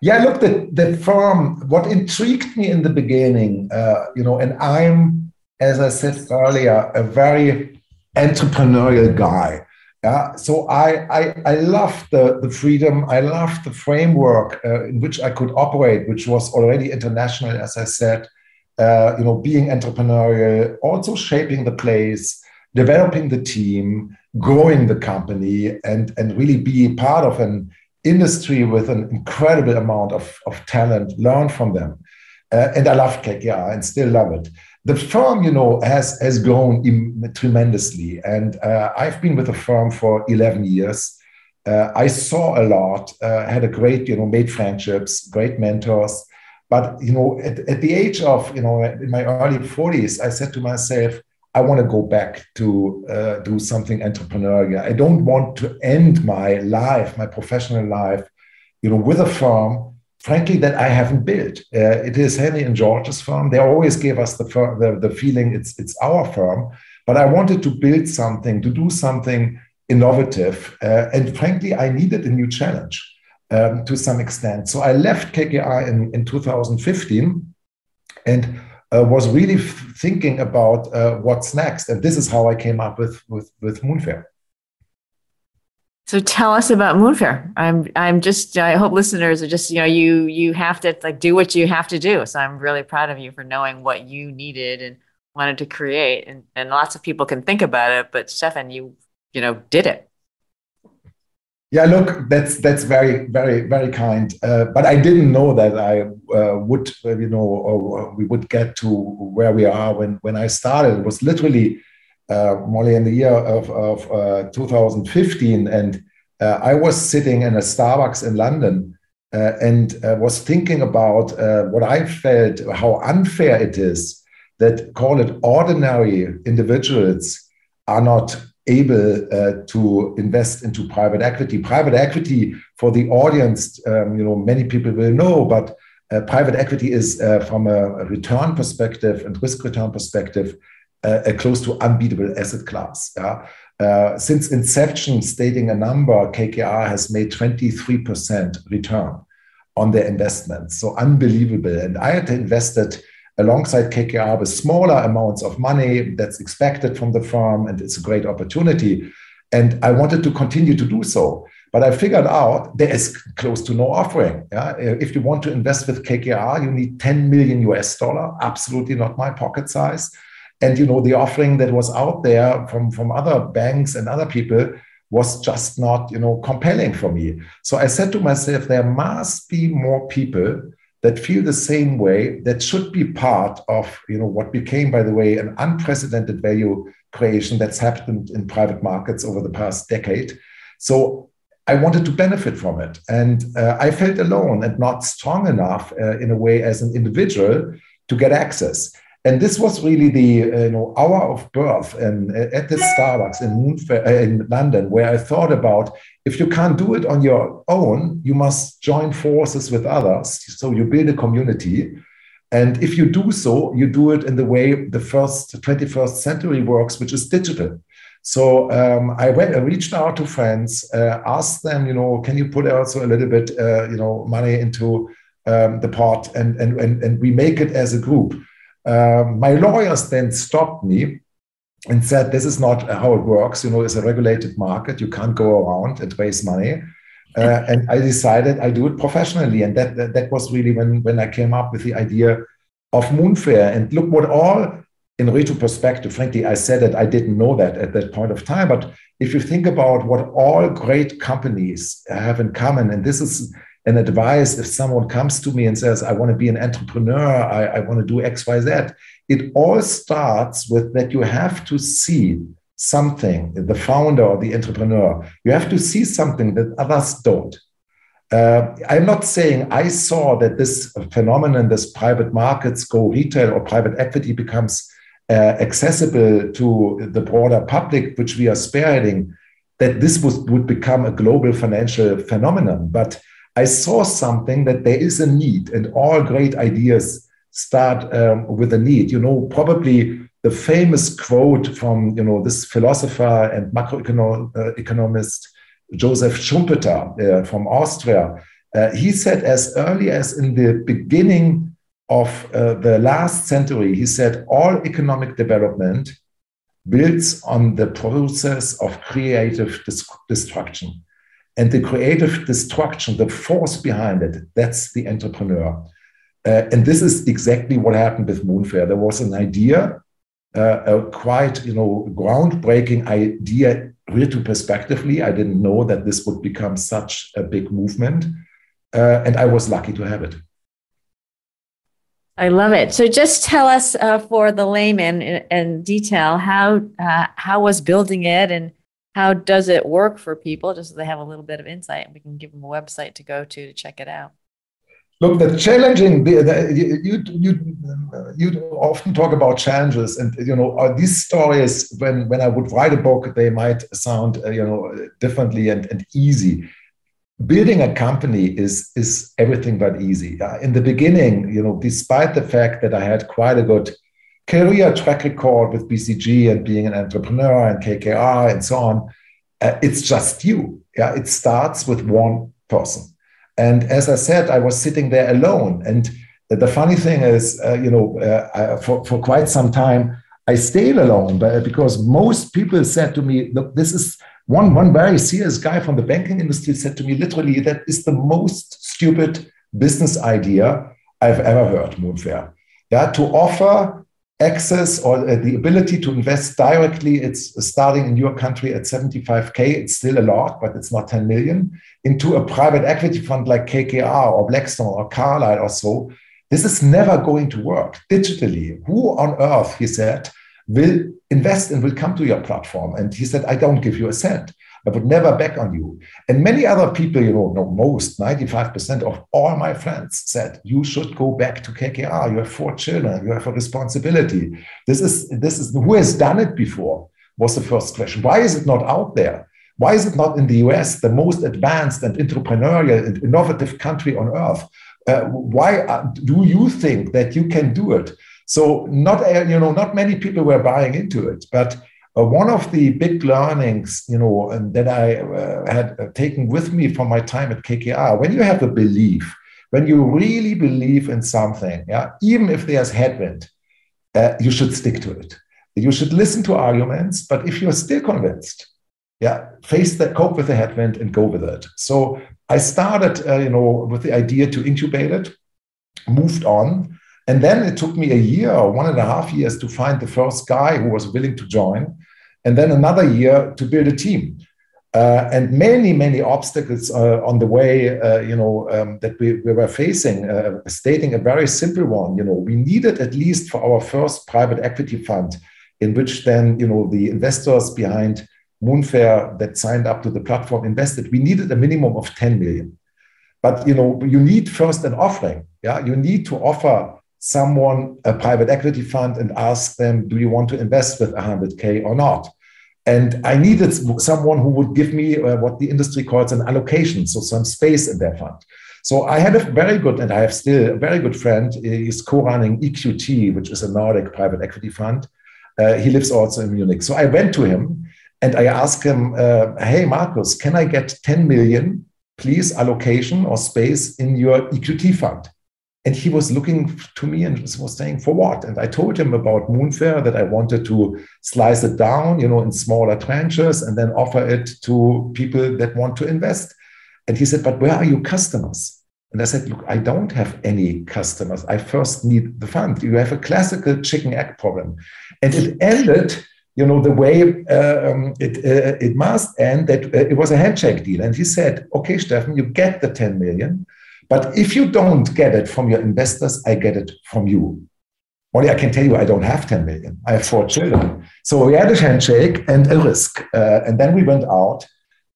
Yeah, look, the, the firm, what intrigued me in the beginning, uh, you know, and I'm, as I said earlier, a very entrepreneurial guy. Yeah, so I I, I love the, the freedom, I love the framework uh, in which I could operate, which was already international, as I said. Uh, you know, being entrepreneurial, also shaping the place, developing the team, growing the company, and, and really be part of an industry with an incredible amount of, of talent, learn from them. Uh, and I love KKR and still love it. The firm, you know, has, has grown Im- tremendously. And uh, I've been with the firm for 11 years. Uh, I saw a lot, uh, had a great, you know, made friendships, great mentors. But, you know, at, at the age of, you know, in my early 40s, I said to myself, I want to go back to uh, do something entrepreneurial. I don't want to end my life, my professional life, you know, with a firm, frankly, that I haven't built. Uh, it is Henry and George's firm. They always gave us the, the, the feeling it's it's our firm, but I wanted to build something, to do something innovative. Uh, and frankly, I needed a new challenge um, to some extent. So I left KKR in, in 2015 and uh, was really thinking about uh, what's next. And this is how I came up with, with, with Moonfare. So tell us about Moonfare. I'm I'm just I hope listeners are just you know you you have to like do what you have to do. So I'm really proud of you for knowing what you needed and wanted to create. And and lots of people can think about it, but Steffen, you you know did it. Yeah, look, that's that's very very very kind. Uh, but I didn't know that I uh, would you know or we would get to where we are when when I started. It was literally uh, Molly in the year of, of uh, 2015, and uh, I was sitting in a Starbucks in London uh, and uh, was thinking about uh, what I felt, how unfair it is that call it ordinary individuals are not able to invest into private equity. Private equity, for the audience, um, you know, many people will know, but private equity is from a return perspective and risk return perspective a close to unbeatable asset class. Yeah? Uh, since inception, stating a number, KKR has made 23% return on their investments. So unbelievable. And I had invested alongside KKR with smaller amounts of money that's expected from the firm, and it's a great opportunity. And I wanted to continue to do so. But I figured out there is close to no offering. Yeah? If you want to invest with KKR, you need 10 million US dollar, absolutely not my pocket size and you know the offering that was out there from from other banks and other people was just not you know compelling for me so i said to myself there must be more people that feel the same way that should be part of you know what became by the way an unprecedented value creation that's happened in private markets over the past decade. So i wanted to benefit from it. And uh, i felt alone and not strong enough uh, in a way as an individual to get access and this was really the uh, you know hour of birth and at this Starbucks in, Moonfare, uh, in London, where I thought about if you can't do it on your own, you must join forces with others. So you build a community. And if you do so, you do it in the way the first 21st century works, which is digital. So um, I went, I reached out to friends, uh, asked them, you know, can you put also a little bit, uh, you know, money into um, the pot, and, and and and we make it as a group. Um, my lawyers then stopped me and said, This is not how it works. You know, it's a regulated market. You can't go around and raise money. Uh, and I decided I do it professionally. And that, that, that, was really when, when I came up with the idea of Moonfare. And look what all, in retro perspective, frankly, I said that I didn't know that at that point of time. But if you think about what all great companies have in common, and this is an advice if someone comes to me and says, I want to be an entrepreneur, I, I want to do X, Y, Z, it all starts with that you have to see something, the founder or the entrepreneur, you have to see something that others don't. Uh, I'm not saying I saw that this phenomenon, this private markets go retail or private equity becomes uh, accessible to the broader public, which we are spearheading, that this was, would become a global financial phenomenon. But I saw something that there is a need, and all great ideas start um, with a need. You know, probably the famous quote from you know this philosopher and macroeconomist uh, Joseph Schumpeter uh, from Austria. Uh, he said as early as in the beginning of uh, the last century, he said all economic development builds on the process of creative destruction. And the creative destruction, the force behind it, that's the entrepreneur. Uh, and this is exactly what happened with Moonfare. There was an idea, uh, a quite you know groundbreaking idea retrospectively. I didn't know that this would become such a big movement, uh, and I was lucky to have it. I love it. So, just tell us uh, for the layman in, in detail how uh, how was building it and how does it work for people? Just so they have a little bit of insight and we can give them a website to go to to check it out. Look the challenging the, you, you you often talk about challenges and you know these stories when when i would write a book they might sound uh, you know differently and, and easy. Building a company is is everything but easy. Uh, in the beginning you know despite the fact that i had quite a good career track record with BCG and being an entrepreneur and KKR and so on, uh, it's just you. Yeah, it starts with one person. And as I said, I was sitting there alone. And the funny thing is, uh, you know, uh, for, for quite some time, I stayed alone but because most people said to me, look, this is one, one very serious guy from the banking industry said to me, literally, that is the most stupid business idea I've ever heard, Moonfare. Yeah, to offer access or uh, the ability to invest directly, it's starting in your country at 75K, it's still a lot, but it's not 10 million, into a private equity fund like KKR or Blackstone or Carlyle or so. This is never going to work digitally. Who on earth, he said, will invest and will come to your platform? And he said, I don't give you a cent. I would never back on you. And many other people, you know, no, most 95% of all my friends said, you should go back to KKR. You have four children, you have a responsibility. This is this is who has done it before, was the first question. Why is it not out there? Why is it not in the US, the most advanced and entrepreneurial and innovative country on earth? Uh, why uh, do you think that you can do it? So not uh, you know not many people were buying into it, but uh, one of the big learnings, you know, and that I uh, had taken with me from my time at KKR, when you have a belief, when you really believe in something, yeah, even if there's headwind, uh, you should stick to it. You should listen to arguments, but if you're still convinced, yeah, face that, cope with the headwind and go with it. So I started, uh, you know, with the idea to incubate it, moved on, and then it took me a year or one and a half years to find the first guy who was willing to join and then another year to build a team. Uh, and many, many obstacles uh, on the way, uh, you know, um, that we, we, were facing, uh, stating a very simple one. You know, we needed at least for our first private equity fund, in which then, you know, the investors behind Moonfare that signed up to the platform invested, we needed a minimum of 10 million. But, you know, you need first an offering. Yeah, you need to offer someone a private equity fund and ask them, do you want to invest with 100K or not? And I needed someone who would give me uh, what the industry calls an allocation, so some space in their fund. So I had a very good, and I have still a very good friend. He's co-running EQT, which is a Nordic private equity fund. Uh, he lives also in Munich. So I went to him and I asked him, uh, "Hey, Marcus, can I get 10 million, please, allocation or space in your EQT fund?" And he was looking to me and was saying, for what? And I told him about Moonfare that I wanted to slice it down, you know, in smaller tranches and then offer it to people that want to invest. And he said, but where are your customers? And I said, look, I don't have any customers. I first need the fund. You have a classical chicken egg problem. And it ended, you know, the way um, it, uh, it must end that uh, it was a handshake deal. And he said, okay, Steffen, you get the 10 million but if you don't get it from your investors, I get it from you. Only I can tell you, I don't have 10 million. I have four children. So we had a handshake and a risk. Uh, and then we went out.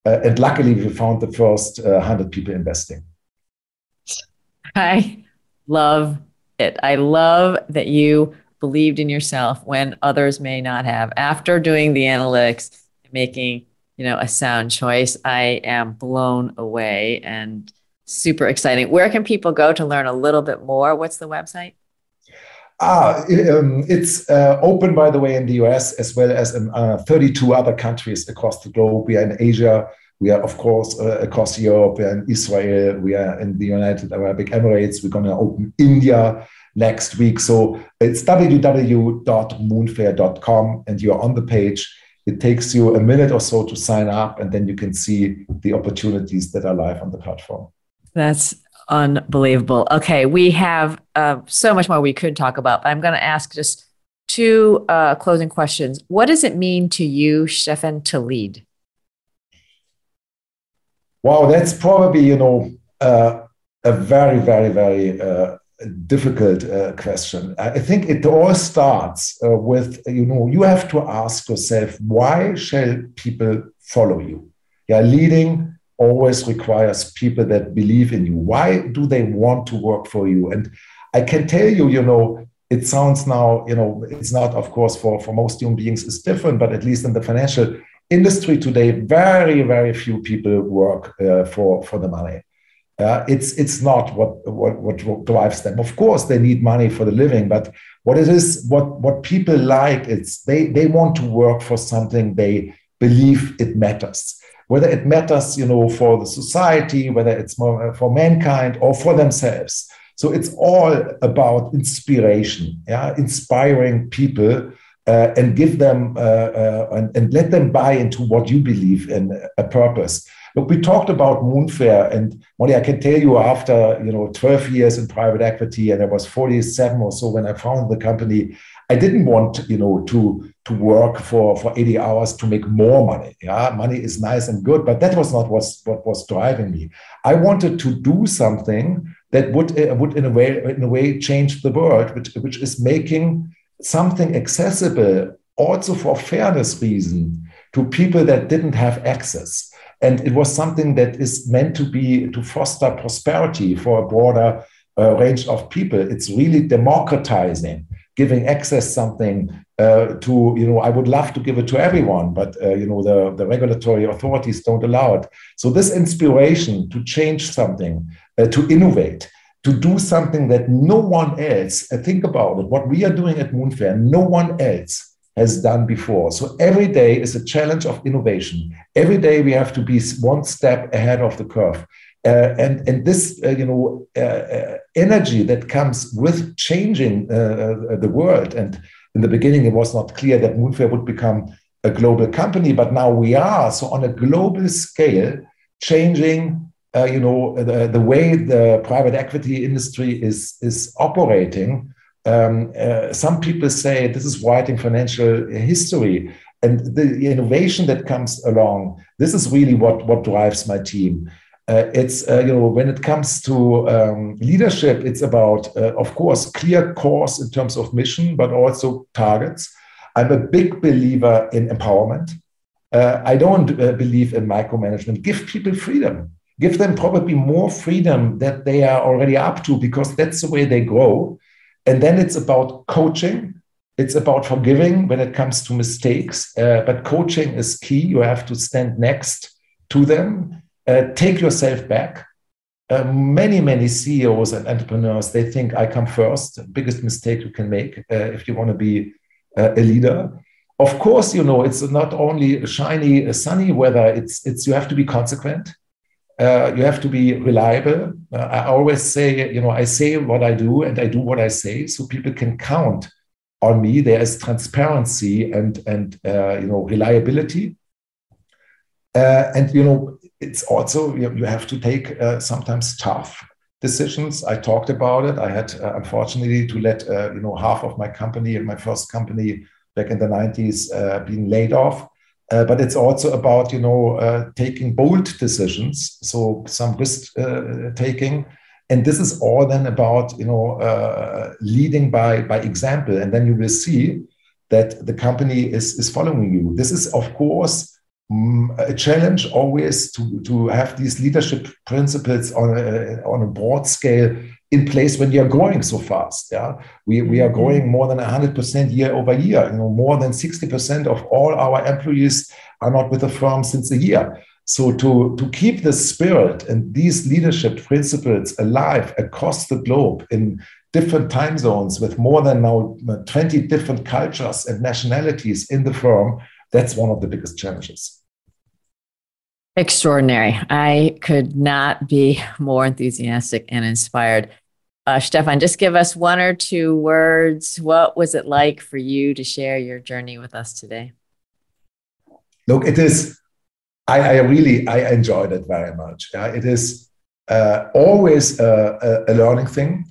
Uh, and luckily, we found the first uh, 100 people investing. I love it. I love that you believed in yourself when others may not have. After doing the analytics, making you know a sound choice, I am blown away and super exciting. Where can people go to learn a little bit more? What's the website? Ah, um, it's uh, open, by the way, in the US as well as in uh, 32 other countries across the globe. We are in Asia. We are, of course, uh, across Europe. and Israel. We are in the United Arab Emirates. We're going to open India next week. So it's www.moonfare.com, and you're on the page. It takes you a minute or so to sign up, and then you can see the opportunities that are live on the platform. That's unbelievable. Okay, we have uh, so much more we could talk about, but I'm going to ask just two uh, closing questions. What does it mean to you, Steffen, to lead? Wow, that's probably you know uh, a very, very, very uh, difficult uh, question. I think it all starts uh, with you know you have to ask yourself why shall people follow you? Yeah, leading always requires people that believe in you. Why do they want to work for you? And I can tell you, you know, it sounds now, you know, it's not, of course, for, for most human beings, it's different, but at least in the financial industry today, very, very few people work uh, for, for the money. Uh, it's it's not what, what what drives them. Of course, they need money for the living, but what it is, what what people like, it's they they want to work for something they believe it matters. Whether it matters, you know, for the society, whether it's more uh, for mankind or for themselves. So it's all about inspiration, yeah, inspiring people uh, and give them uh, uh, and, and, let them buy into what you believe in a purpose. Look, we talked about Moonfare, and Molly, I can tell you after you know 12 years in private equity, and I was 47 or so when I founded the company. I didn't want you know to to work for for 80 hours to make more money. Yeah, money is nice and good, but that was not what what was driving me. I wanted to do something that would uh, would in a way in a way change the world, which which is making something accessible also for fairness reason to people that didn't have access and it was something that is meant to be to foster prosperity for a broader uh, range of people it's really democratizing giving access something uh, to you know i would love to give it to everyone but uh, you know the, the regulatory authorities don't allow it so this inspiration to change something uh, to innovate to do something that no one else, uh, think about it, what we are doing at Moonfare, no one else has done before. So every day is a challenge of innovation. Every day we have to be one step ahead of the curve. Uh, and and this uh, you know uh, uh energy that comes with changing uh, the world and in the beginning it was not clear that Moonfare would become a global company but now we are so on a global scale changing uh, you know, the, the way the private equity industry is, is operating, um, uh, some people say this is writing financial history. And the innovation that comes along, this is really what, what drives my team. Uh, it's uh, you know when it comes to um, leadership, it's about uh, of course clear course in terms of mission, but also targets. I'm a big believer in empowerment. Uh, I don't uh, believe in micromanagement. Give people freedom give them probably more freedom that they are already up to because that's the way they grow. And then it's about coaching. It's about forgiving when it comes to mistakes. Uh, but coaching is key. You have to stand next to them, uh, take yourself back. Uh, many, many CEOs and entrepreneurs, they think I come first. Biggest mistake you can make uh, if you want to be uh, a leader. Of course, you know, it's not only shiny, sunny weather. It's, it's, you have to be consequent uh, you have to be reliable. I always say, you know, I say what I do and I do what I say, so people can count on me. There is transparency and and you know reliability, and you know it's also you, you have to take uh, sometimes tough decisions. I talked about it. I had uh, unfortunately to let you know half of my company, my first company back in the 90s, being laid off uh, but it's also about you know uh, taking bold decisions, so some risk uh, taking, and this is all then about you know uh, leading by by example, and then you will see that the company is is following you. This is of course a challenge always to to have these leadership principles on a, on a broad scale in place when you're growing so fast. Yeah, we, we are mm-hmm. growing more than 100% year over year. You know, more than 60% of all our employees are not with the firm since a year. So to, to keep the spirit and these leadership principles alive across the globe in different time zones with more than now 20 different cultures and nationalities in the firm, that's one of the biggest challenges. Extraordinary. I could not be more enthusiastic and inspired. Uh, Steffen, just give us one or two words. What was it like for you to share your journey with us today? Look, it is. I, I really I enjoyed it very much. It is uh, always a, a, learning thing,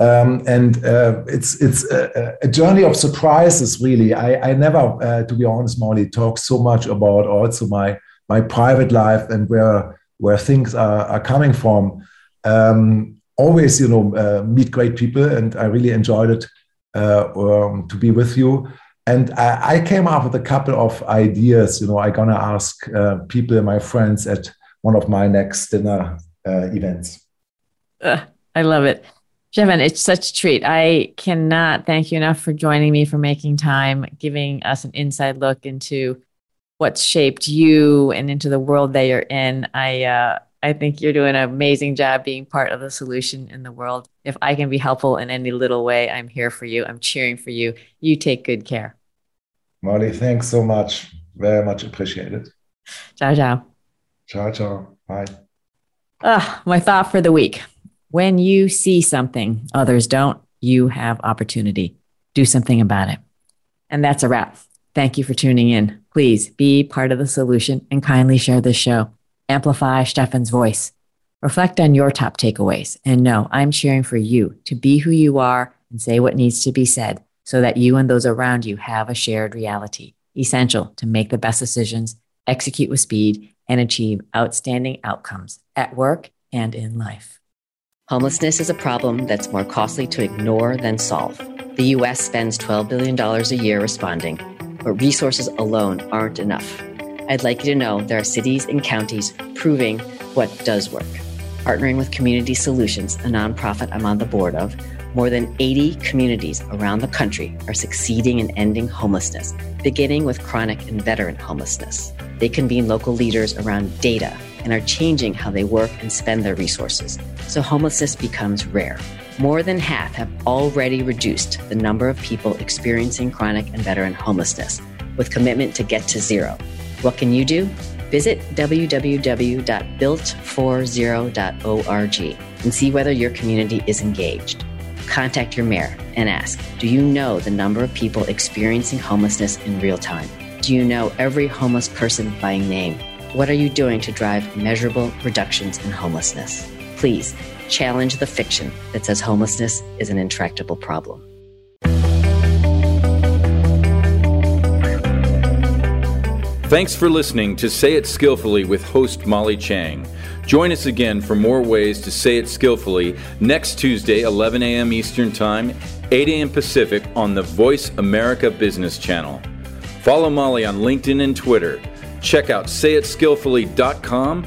um, and uh, it's it's a, a, journey of surprises. Really, I, I never, uh, to be honest, Molly, talk so much about also my my private life and where where things are, are coming from. Um, always, you know, uh, meet great people, and I really enjoyed it uh, um, to be with you. And I, I, came up with a couple of ideas. You know, I'm gonna ask uh, people, my friends, at one of my next dinner uh, events. I love it. Steffen, it's such a treat. I cannot thank you enough for joining me, for making time, giving us an inside look into what's shaped you and into the world that you're in. I uh, I think you're doing an amazing job being part of the solution in the world. If I can be helpful in any little way, I'm here for you. I'm cheering for you. You take good care. Molly, thanks so much. Very much appreciated. Ciao, ciao. Ciao, ciao. Bye. Ah, my thought for the week. When you see something others don't, you have opportunity. Do something about it. And that's a wrap. Thank you for tuning in. Please be part of the solution and kindly share this show. Amplify Steffen's voice. Reflect on your top takeaways. And know I'm cheering for you to be who you are and say what needs to be said so that you and those around you have a shared reality, essential to make the best decisions, execute with speed, and achieve outstanding outcomes at work and in life. Homelessness is a problem that's more costly to ignore than solve. The US spends $12 billion a year responding, but resources alone aren't enough. I'd like you to know there are cities and counties proving what does work. Partnering with Community Solutions, a nonprofit I'm on the board of, more than 80 communities around the country are succeeding in ending homelessness, beginning with chronic and veteran homelessness. They convene local leaders around data and are changing how they work and spend their resources, so homelessness becomes rare. More than half have already reduced the number of people experiencing chronic and veteran homelessness, with commitment to get to zero. What can you do? Visit www.builtforzero.org and see whether your community is engaged. Contact your mayor and ask Do you know the number of people experiencing homelessness in real time? Do you know every homeless person by name? What are you doing to drive measurable reductions in homelessness? Please challenge the fiction that says homelessness is an intractable problem. Thanks for listening to Say It Skillfully with host Molly Tschang. Join us again for more ways to say it skillfully next Tuesday, 11 a.m. Eastern Time, 8 a.m. Pacific on the Voice America Business Channel. Follow Molly on LinkedIn and Twitter. Check out sayitskillfully.com